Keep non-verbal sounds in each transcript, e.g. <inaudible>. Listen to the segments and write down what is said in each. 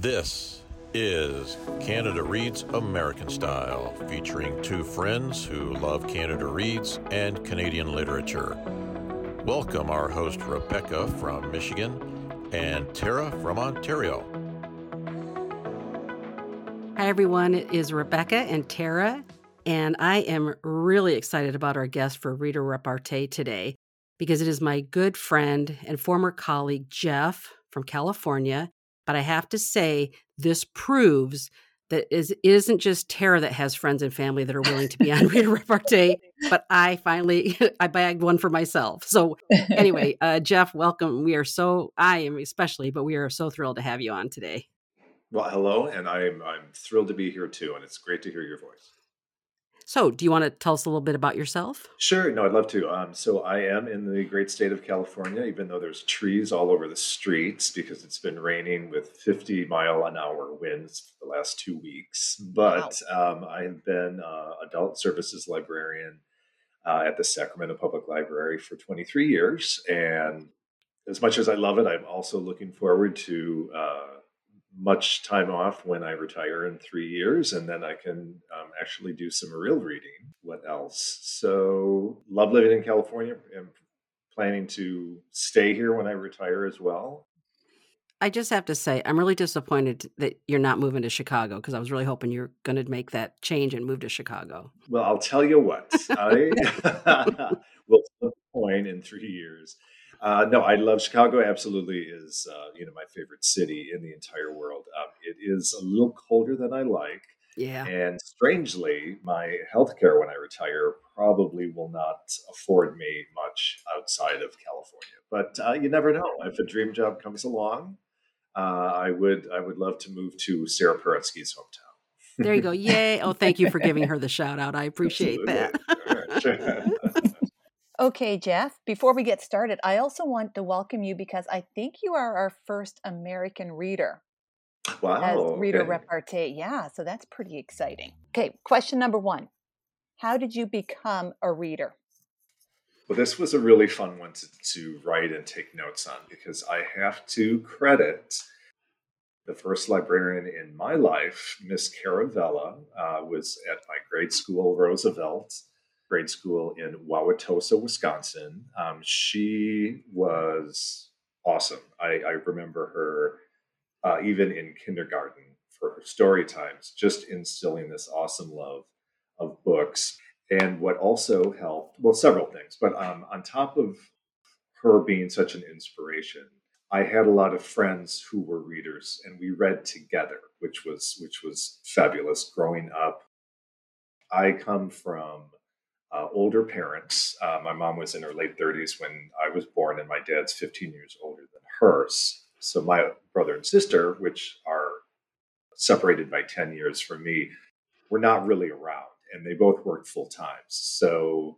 This is Canada Reads American Style, featuring two friends who love Canada Reads and Canadian literature. Welcome our host Rebecca from Michigan and Tara from Ontario. Hi, everyone. It is Rebecca and Tara, and I am really excited about our guest for Reader Repartee today because it is my good friend and former colleague, Jeff from California. But I have to say, this proves that is, it isn't just Tara that has friends and family that are willing to be <laughs> on Reader Repartee, but I finally <laughs> I bagged one for myself. So anyway, <laughs> uh, Jeff, welcome. We are so I am especially, but we are so thrilled to have you on today. Well, hello, and I'm I'm thrilled to be here too, and it's great to hear your voice. So, do you want to tell us a little bit about yourself? Sure. No, I'd love to. Um, so, I am in the great state of California, even though there's trees all over the streets because it's been raining with 50 mile an hour winds for the last two weeks. But wow. um, I have been uh, adult services librarian uh, at the Sacramento Public Library for 23 years, and as much as I love it, I'm also looking forward to. Uh, much time off when I retire in three years, and then I can um, actually do some real reading. What else? So, love living in California. I'm planning to stay here when I retire as well. I just have to say, I'm really disappointed that you're not moving to Chicago because I was really hoping you're going to make that change and move to Chicago. Well, I'll tell you what, I <laughs> <laughs> will flip a coin in three years uh, no, I love Chicago. Absolutely, is uh, you know my favorite city in the entire world. Um, it is a little colder than I like. Yeah. And strangely, my healthcare when I retire probably will not afford me much outside of California. But uh, you never know. If a dream job comes along, uh, I would I would love to move to Sara Paretsky's hometown. There you go. Yay. Oh, thank you for giving her the <laughs> shout out. I appreciate Absolutely. that. Okay, Jeff, before we get started, I also want to welcome you because I think you are our first American reader. Wow. As reader okay. repartee. Yeah, so that's pretty exciting. Okay, question number one How did you become a reader? Well, this was a really fun one to, to write and take notes on because I have to credit the first librarian in my life, Miss Caravella, uh, was at my grade school, Roosevelt grade school in Wauwatosa, Wisconsin. Um, she was awesome. I, I remember her uh, even in kindergarten for her story times, just instilling this awesome love of books. And what also helped, well, several things, but um, on top of her being such an inspiration, I had a lot of friends who were readers, and we read together, which was which was fabulous. Growing up, I come from uh, older parents. Uh, my mom was in her late 30s when I was born, and my dad's 15 years older than hers. So my brother and sister, which are separated by 10 years from me, were not really around, and they both worked full time. So,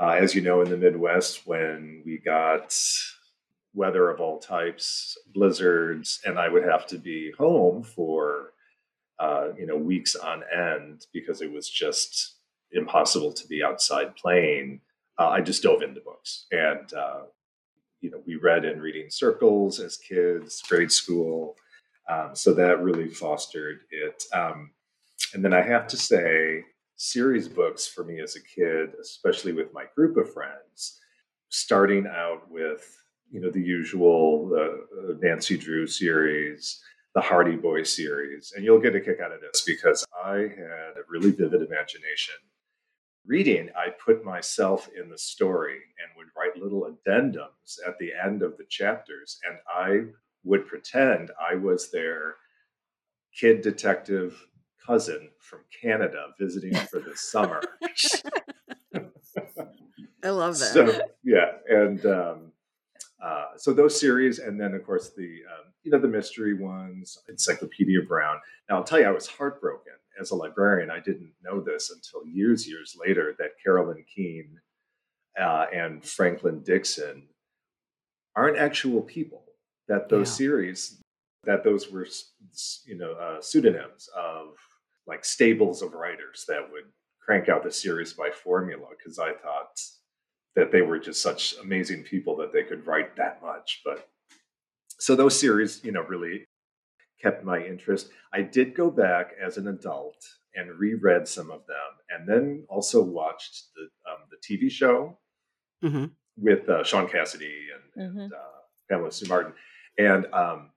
uh, as you know, in the Midwest, when we got weather of all types, blizzards, and I would have to be home for uh, you know weeks on end because it was just impossible to be outside playing, uh, I just dove into books. And, uh, you know, we read in reading circles as kids, grade school. Um, so that really fostered it. Um, and then I have to say, series books for me as a kid, especially with my group of friends, starting out with, you know, the usual uh, Nancy Drew series, the Hardy Boy series. And you'll get a kick out of this because I had a really vivid imagination reading, I put myself in the story and would write little addendums at the end of the chapters. And I would pretend I was their kid detective cousin from Canada visiting <laughs> for the summer. I love <laughs> that. So, yeah. And um, uh, so those series, and then of course the um, you know the mystery ones, Encyclopedia Brown. Now I'll tell you, I was heartbroken as a librarian, I didn't know this until years, years later that Carolyn Keene uh, and Franklin Dixon aren't actual people. That those yeah. series, that those were, you know, uh, pseudonyms of like stables of writers that would crank out the series by formula. Because I thought that they were just such amazing people that they could write that much. But so those series, you know, really kept my interest. I did go back as an adult and reread some of them, and then also watched the um, the TV show mm-hmm. with uh, Shaun Cassidy and, mm-hmm. and uh, Pamela Sue Martin, and um,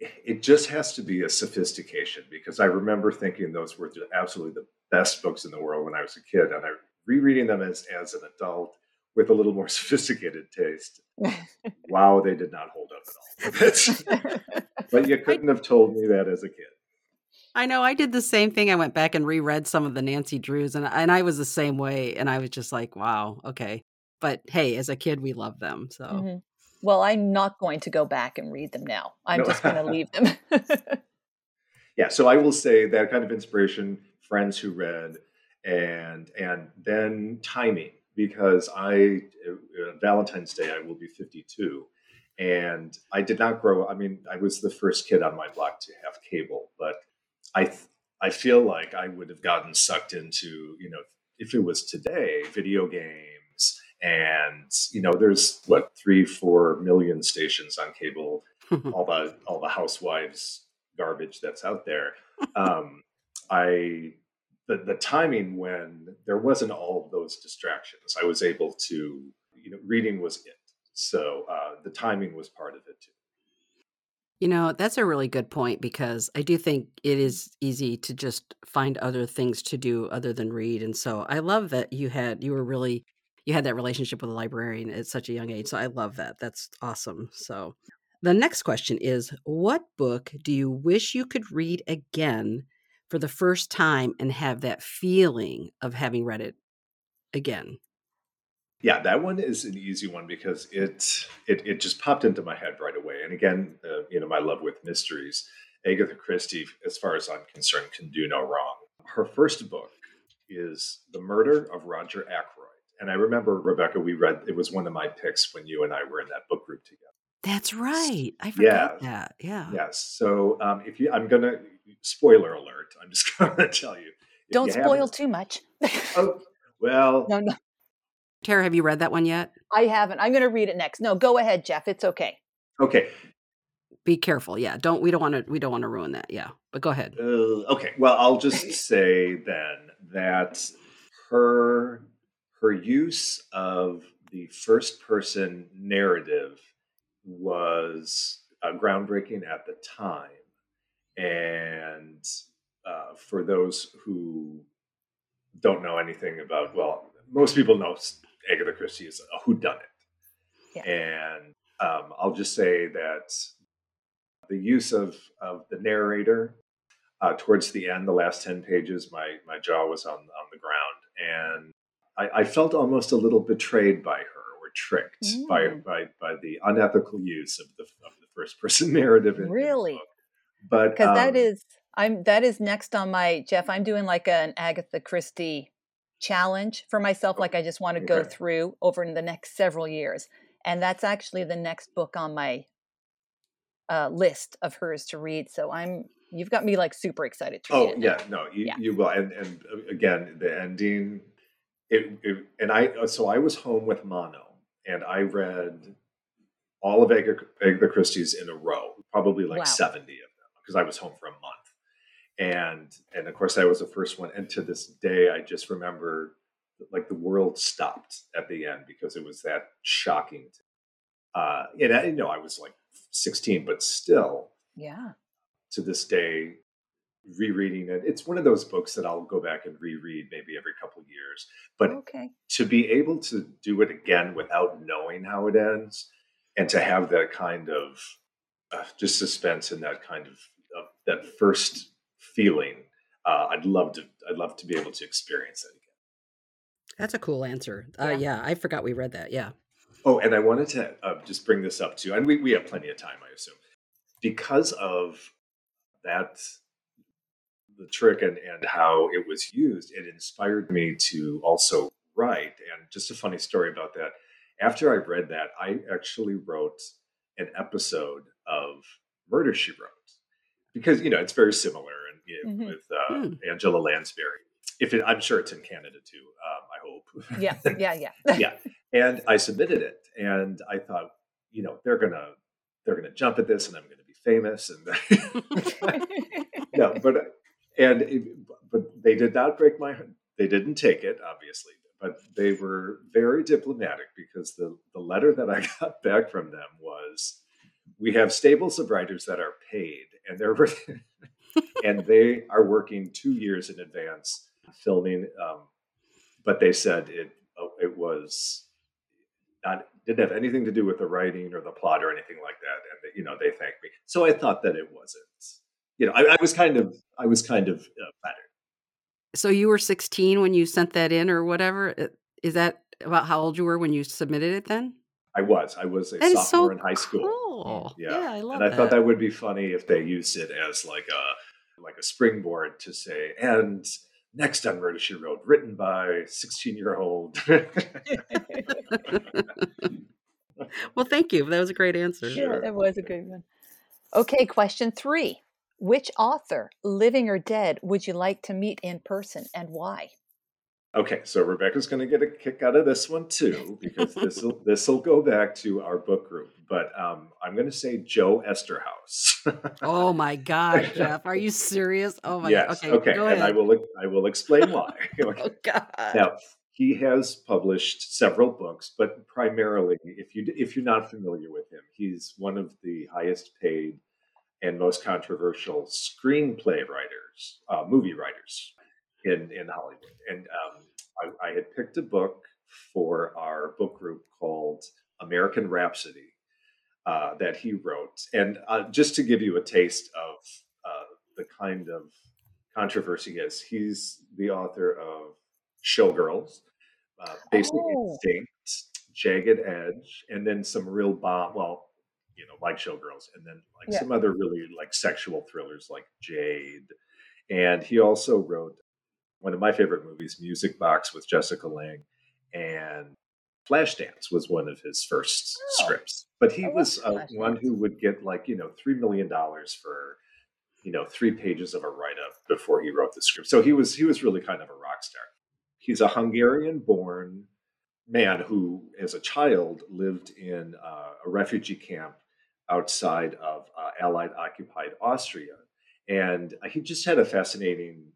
it just has to be a sophistication because I remember thinking those were absolutely the best books in the world when I was a kid, and I rereading them as as an adult with a little more <laughs> sophisticated taste. <laughs> wow, they did not hold up at all. <laughs> but you couldn't have told me that as a kid. I know I did the same thing. I went back and reread some of the Nancy Drews, and and I was the same way. And I was just like, wow, okay. But hey, as a kid, we love them. So, mm-hmm. well, I'm not going to go back and read them now. I'm no. just going <laughs> to leave them. <laughs> yeah. So I will say that kind of inspiration, friends who read, and and then timing because I uh, Valentine's Day I will be 52 and I did not grow I mean I was the first kid on my block to have cable but I I feel like I would have gotten sucked into you know if it was today video games and you know there's what 3 4 million stations on cable <laughs> all the all the housewives garbage that's out there um, I the, the timing when there wasn't all of those distractions, I was able to, you know, reading was it. So uh, the timing was part of it too. You know, that's a really good point because I do think it is easy to just find other things to do other than read. And so I love that you had, you were really, you had that relationship with a librarian at such a young age. So I love that. That's awesome. So the next question is What book do you wish you could read again for the first time and have that feeling of having read it again? Yeah, that one is an easy one because it it it just popped into my head right away. And again, uh, you know, my love with mysteries, Agatha Christie, as far as I'm concerned, can do no wrong. Her first book is The Murder of Roger Ackroyd. And I remember Rebecca, we read it was one of my picks when you and I were in that book group together. That's right. I forgot yeah. that. Yeah. Yes. So um, if you, I'm gonna spoiler alert. I'm just <laughs> gonna tell you. Don't you spoil too much. oh well. <laughs> No, no. Tara, have you read that one yet? I haven't. I'm going to read it next. No, go ahead, Jeff. It's okay. Okay. Be careful. Yeah. Don't. We don't want to. We don't want to ruin that. Yeah. But go ahead. Uh, okay. Well, I'll just <laughs> say then that her her use of the first person narrative was uh, groundbreaking at the time. And uh, for those who don't know anything about, well, most people know Agatha Christie is a whodunit. Yeah. And um, I'll just say that the use of, of the narrator uh, towards the end, the last 10 pages, my, my jaw was on, on the ground. And I, I felt almost a little betrayed by her or tricked mm. by, by by the unethical use of the of the first person <laughs> narrative. In, really, in but because um, that is I'm that is next on my Jeff. I'm doing like an Agatha Christie challenge for myself. Oh, like I just want to go through over in the next several years, and that's actually the next book on my uh, list of hers to read. So I'm you've got me like super excited to oh yeah no you, yeah. you will and and uh, again the ending it, it, and i so i was home with mono and I read all of Agatha, Christie's in a row, probably like wow. 70 of them, because I was home for a month. And and of course I was the first one. And to this day, I just remember like the world stopped at the end because it was that shocking. Uh, and I, you know, I was like 16, but still, yeah. To this day, rereading it. It's one of those books that I'll go back and reread maybe every couple years. But okay. to be able to do it again without knowing how it ends, and to have that kind of uh, just suspense and that kind of uh, that first feeling, uh, I'd love to. I'd love to be able to experience it again. That's a cool answer. Uh, yeah. yeah, I forgot we read that. Yeah. Oh, and I wanted to uh, just bring this up too, and we we have plenty of time, I assume, because of that the trick and, and how it was used, it inspired me to also write. And just a funny story about that. After I read that, I actually wrote an episode of Murder She Wrote because you know it's very similar and you know, mm-hmm. with uh, mm. Angela Lansbury. If it, I'm sure it's in Canada too, um, I hope. Yeah, <laughs> yeah, yeah, yeah. And I submitted it, and I thought, you know, they're gonna they're gonna jump at this, and I'm gonna be famous and <laughs> no, but and it, but they did not break my heart. they didn't take it obviously, but they were very diplomatic because the the letter that I <laughs> got back from them was we have stables of writers that are paid and they're and they are working two years in advance filming um, but they said it oh, it was not didn't have anything to do with the writing or the plot or anything like that. And you know they thanked me. So i thought that it wasn't you know i, I was kind of i was kind of uh, so you were 16 when you sent that in or whatever? Uh, is that about how old you were when you submitted it then i was i was a that sophomore so in high school cool. yeah. yeah i love and i that. thought that would be funny if they used it as like a like a springboard to say and Next on Murder She Wrote, written by 16 year old. <laughs> well, thank you. That was a great answer. Yeah, that was a good one. Okay, question three. Which author, living or dead, would you like to meet in person and why? Okay, so Rebecca's going to get a kick out of this one too because this will <laughs> this will go back to our book group. But um, I'm going to say Joe Eszterhas. oh my God, <laughs> Jeff, are you serious? Oh my yes, God. Okay, okay, and I will I will explain why. <laughs> oh God. Now he has published several books, but primarily, if you if you're not familiar with him, he's one of the highest paid and most controversial screenplay writers, uh, movie writers in in Hollywood. And um, I, I, had picked a book for our book group called American Rhapsody uh, that he wrote. And uh, just to give you a taste of uh, the kind of controversy he is, he's the author of Showgirls, uh, Basic oh. Instinct, Jagged Edge, and then some real bomb. Well, you know, like Showgirls, and then like yeah. some other really like sexual thrillers like Jade. And he also wrote one of my favorite movies, Music Box with Jessica Lange, and Flashdance was one of his first oh, scripts. But he was uh, one who would get like you know three million dollars for you know three pages of a write up before he wrote the script. So he was he was really kind of a rock star. He's a Hungarian-born man who, as a child, lived in uh, a refugee camp outside of uh, Allied occupied Austria. And he just had a fascinating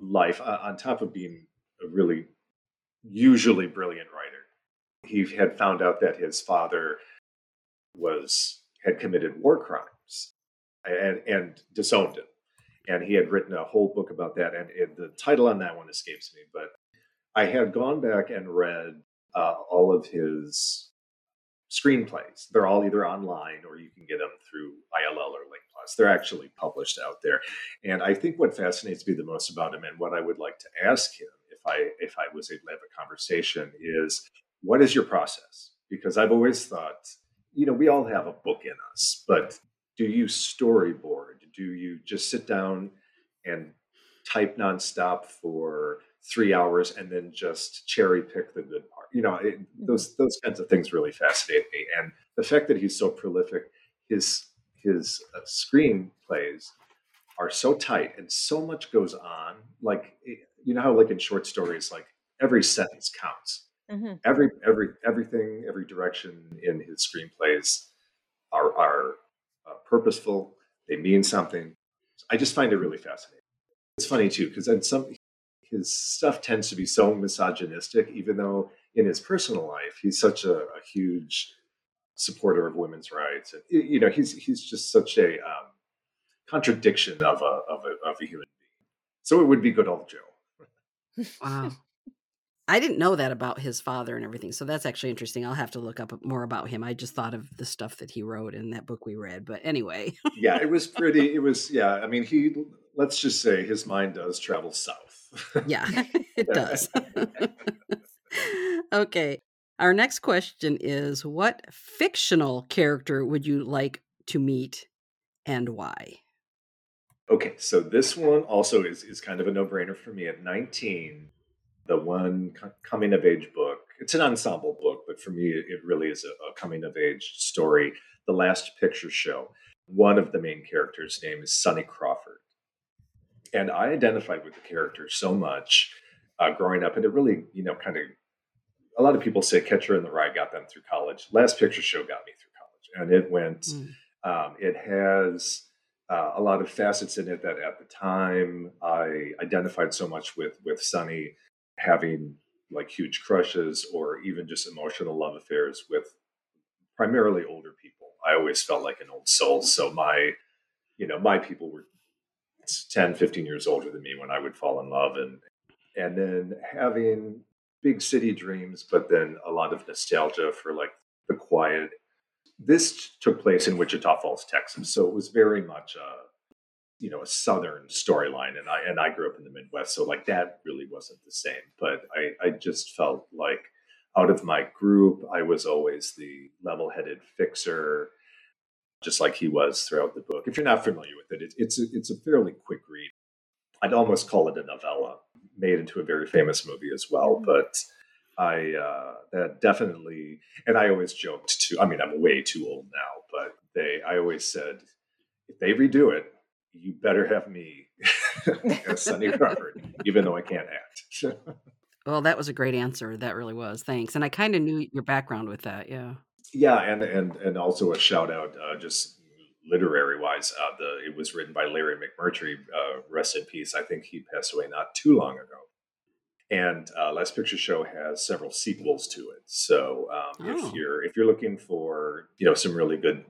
life uh, on top of being a really usually brilliant writer. He had found out that his father was had committed war crimes and, and disowned him. And he had written a whole book about that. And it, the title on that one escapes me, but I had gone back and read uh, all of his screenplays. They're all either online or you can get them through ILL or Link Plus. They're actually published out there. And I think what fascinates me the most about him and what I would like to ask him if I if I was able to have a conversation is what is your process? Because I've always thought, you know, we all have a book in us, but do you storyboard? Do you just sit down and type nonstop for three hours and then just cherry pick the good part. You know, it, those those kinds of things really fascinate me. And the fact that he's so prolific, his his uh, screenplays are so tight and so much goes on. Like you know how like in short stories, like every sentence counts. Mm-hmm. Every every everything, every direction in his screenplays are are uh, purposeful. They mean something. I just find it really fascinating. It's funny too because in some his stuff tends to be so misogynistic, even though in his personal life he's such a, a huge supporter of women's rights. And, you know, he's he's just such a um, contradiction of a, of a of a human being. So it would be good old Joe. wow. <laughs> I didn't know that about his father and everything. So that's actually interesting. I'll have to look up more about him. I just thought of the stuff that he wrote in that book we read. But anyway. yeah, it was <laughs> pretty. It was, yeah. I mean, he, let's just say his mind does travel south yeah, <laughs> it does. Okay. Our next question is What fictional character would you like to meet and why? Okay, so this one also is, is kind of a no brainer for me. At 19, the one coming of age book, it's an ensemble book, but for me, it really is a, a coming of age story. The Last Picture Show. One of the main characters' name is Sonny Crawford and I identified with the character so much uh, growing up, and it really, you know, kind of. A lot of people say Catcher in the Rye got them through college. Last Picture Show got me through college, and it went mm. Um, it has uh, a lot of facets in it that at the time I identified so much with with Sonny having like huge crushes or even just emotional love affairs with primarily older people. I always felt like an old soul. So my, you know, my people were 10, 15 years older than me when I would fall in love and and then having big city dreams, but then a lot of nostalgia for like the quiet. This took place in Wichita Falls, Texas, so it was very much a, you know, a southern storyline, and I and I grew up in the Midwest, so like that really wasn't the same. But I I just felt like out of my group, I was always the level-headed fixer, just like he was throughout the book. If you're not familiar with it, it it's a, it's a fairly quick read. I'd almost call it a novella made into a very famous movie as well. Mm-hmm. But I uh, that definitely, and I always joked too. I mean, I'm way too old now, but they, I always said, if they redo it, you better have me <laughs> as Sonny Crawford, <laughs> even though I can't act. <laughs> well, that was a great answer. That really was. Thanks. And I kind of knew your background with that. Yeah. Yeah, and and and also a shout out, uh, just literary wise. Uh, the it was written by Larry McMurtry. Uh, rest in peace. I think he passed away not too long ago. And uh, Last Picture Show has several sequels to it. So um, oh. if you're if you're looking for you know some really good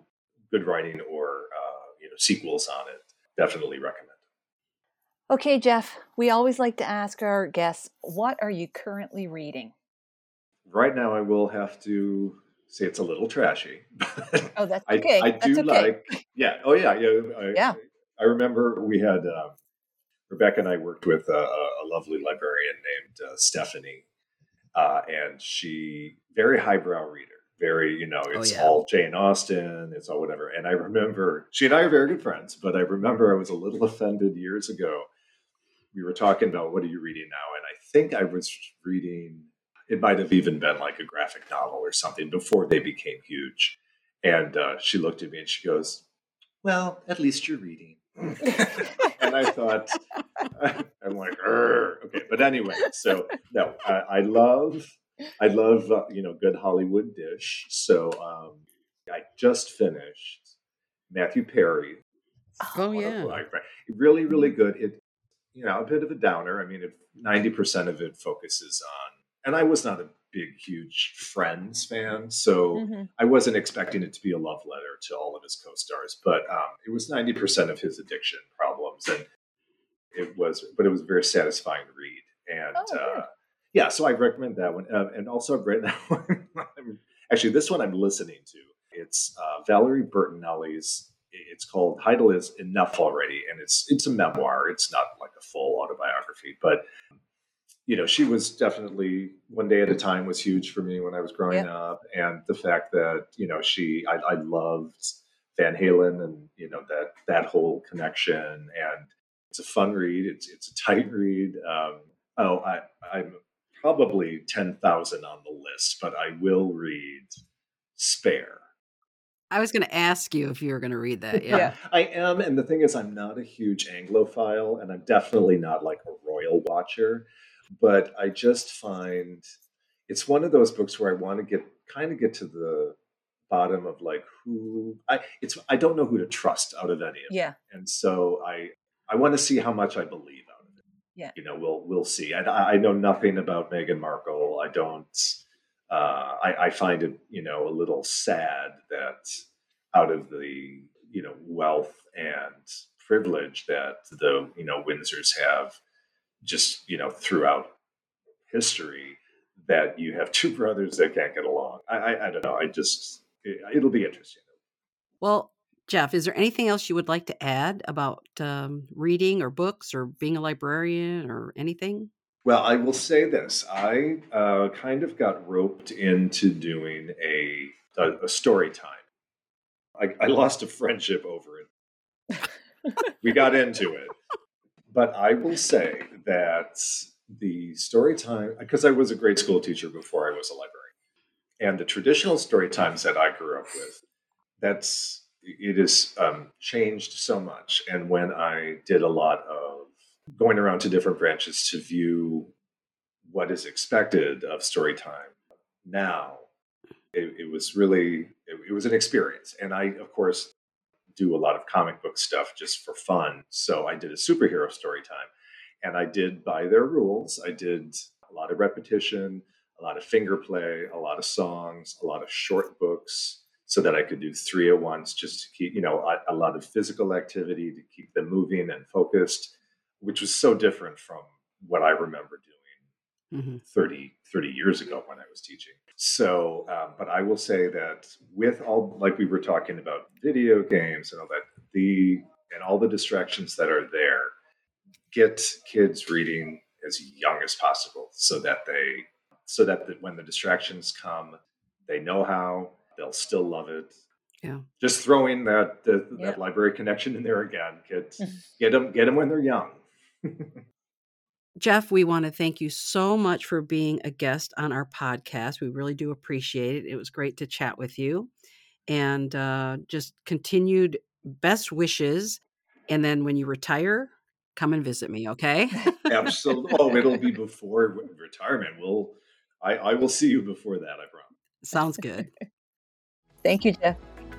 good writing or uh, you know sequels on it, definitely recommend. Okay, Jeff. We always like to ask our guests, what are you currently reading? Right now, I will have to say it's a little trashy. <laughs> oh, that's okay. I, I do okay. like, yeah. Oh, yeah. Yeah. I, yeah. I remember we had um, Rebecca and I worked with a, a lovely librarian named uh, Stephanie, uh, and she very highbrow reader. Very, you know, oh, it's oh, yeah. all Jane Austen, it's all whatever. And I remember she and I are very good friends, but I remember I was a little <laughs> offended years ago. We were talking about what are you reading now, and I think I was reading it might have even been like a graphic novel or something before they became huge. And uh, she looked at me and she goes, Well, at least you're reading. <laughs> and I thought, <laughs> I'm like, okay. But anyway, so no, I, I love, I love, uh, you know, good Hollywood dish. So um, I just finished Matthew Perry. Oh, yeah. Really, really good. It, you know, a bit of a downer. I mean, if 90% of it focuses on and I was not a big, huge Friends fan, so mm-hmm. I wasn't expecting it to be a love letter to all of his co-stars. But um, it was ninety percent of his addiction problems, and it was, but it was a very satisfying read. And oh, uh, yeah, so I recommend that one. Uh, and also, right <laughs> now, actually, this one I'm listening to. It's uh, Valerie Bertinelli's. It's called title is Enough Already, and it's it's a memoir. It's not like a full autobiography, but you know, she was definitely one day at a time was huge for me when I was growing yeah. up, and the fact that you know she, I, I, loved Van Halen, and you know that that whole connection, and it's a fun read. It's it's a tight read. Um, oh, I, I'm probably ten thousand on the list, but I will read Spare. I was going to ask you if you were going to read that. Yeah. yeah. I am. And the thing is, I'm not a huge Anglophile, and I'm definitely not like a royal watcher but I just find it's one of those books where I want to get kind of get to the bottom of like who I it's I don't know who to trust out of any of yeah. And so I I want to see how much I believe out of it. Yeah. You know, we'll we'll see. I I know nothing about Meghan Markle. I don't uh, I, I find it, you know, a little sad that out of the, you know, wealth and privilege that the, you know, Windsors have, just you know throughout history that you have two <laughs> brothers that can't get along. I, I, I don't know. I just it, will be interesting. Well, Jeff, is there anything else you would like to add about um, reading or books or being a librarian or anything? Well, I will say this: I uh, kind of got roped into doing a a, a story time. I, I lost a friendship over it. <laughs> we got into it, but I will say that the story time, because I was a grade school teacher before I was a librarian, and the traditional story times that I grew up with, that's it has um, changed so much. And when I did a lot of going around to different branches to view what is expected of story time now, it, it was really it, it was an experience. And I, of course, do a lot of comic book stuff just for fun. So I did a superhero story time. And I did by their rules. I did a lot of repetition, a lot of finger play, a lot of songs, a lot of short books so that I could do three at once just to keep, you know, a, a lot of physical activity to keep them moving and focused, which was so different from what I remember mm-hmm. 30, 30 years ago when I was teaching. So, um, but I will say that with all, like we were talking about video games and all that, the, and all the distractions that are there, get kids reading as young as possible so that they, so that the, when the distractions come, they know how, they'll still love it. Yeah. Just throwing that the, that library connection in there again. Get <laughs> get them get them when they're young. <laughs> Jeff, we want to thank you so much for being a guest on our podcast. We really do appreciate it. It was great to chat with you, and uh, just continued best wishes. And then when you retire, come and visit me. Okay? <laughs> Absolutely. Oh, it'll be before retirement. We'll. I, I will see you before that. I promise. Sounds good. <laughs> Thank you, Jeff.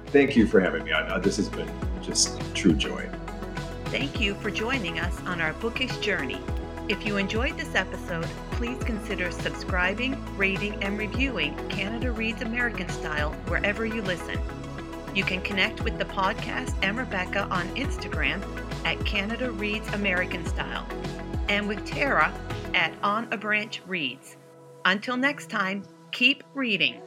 Thank you for having me. I, this has been just true joy. Thank you for joining us on our bookish journey. If you enjoyed this episode, please consider subscribing, rating, and reviewing Canada Reads American Style wherever you listen. You can connect with the podcast and Rebecca on Instagram at Canada Reads American Style and with Tara at On a Branch Reads. Until next time, keep reading.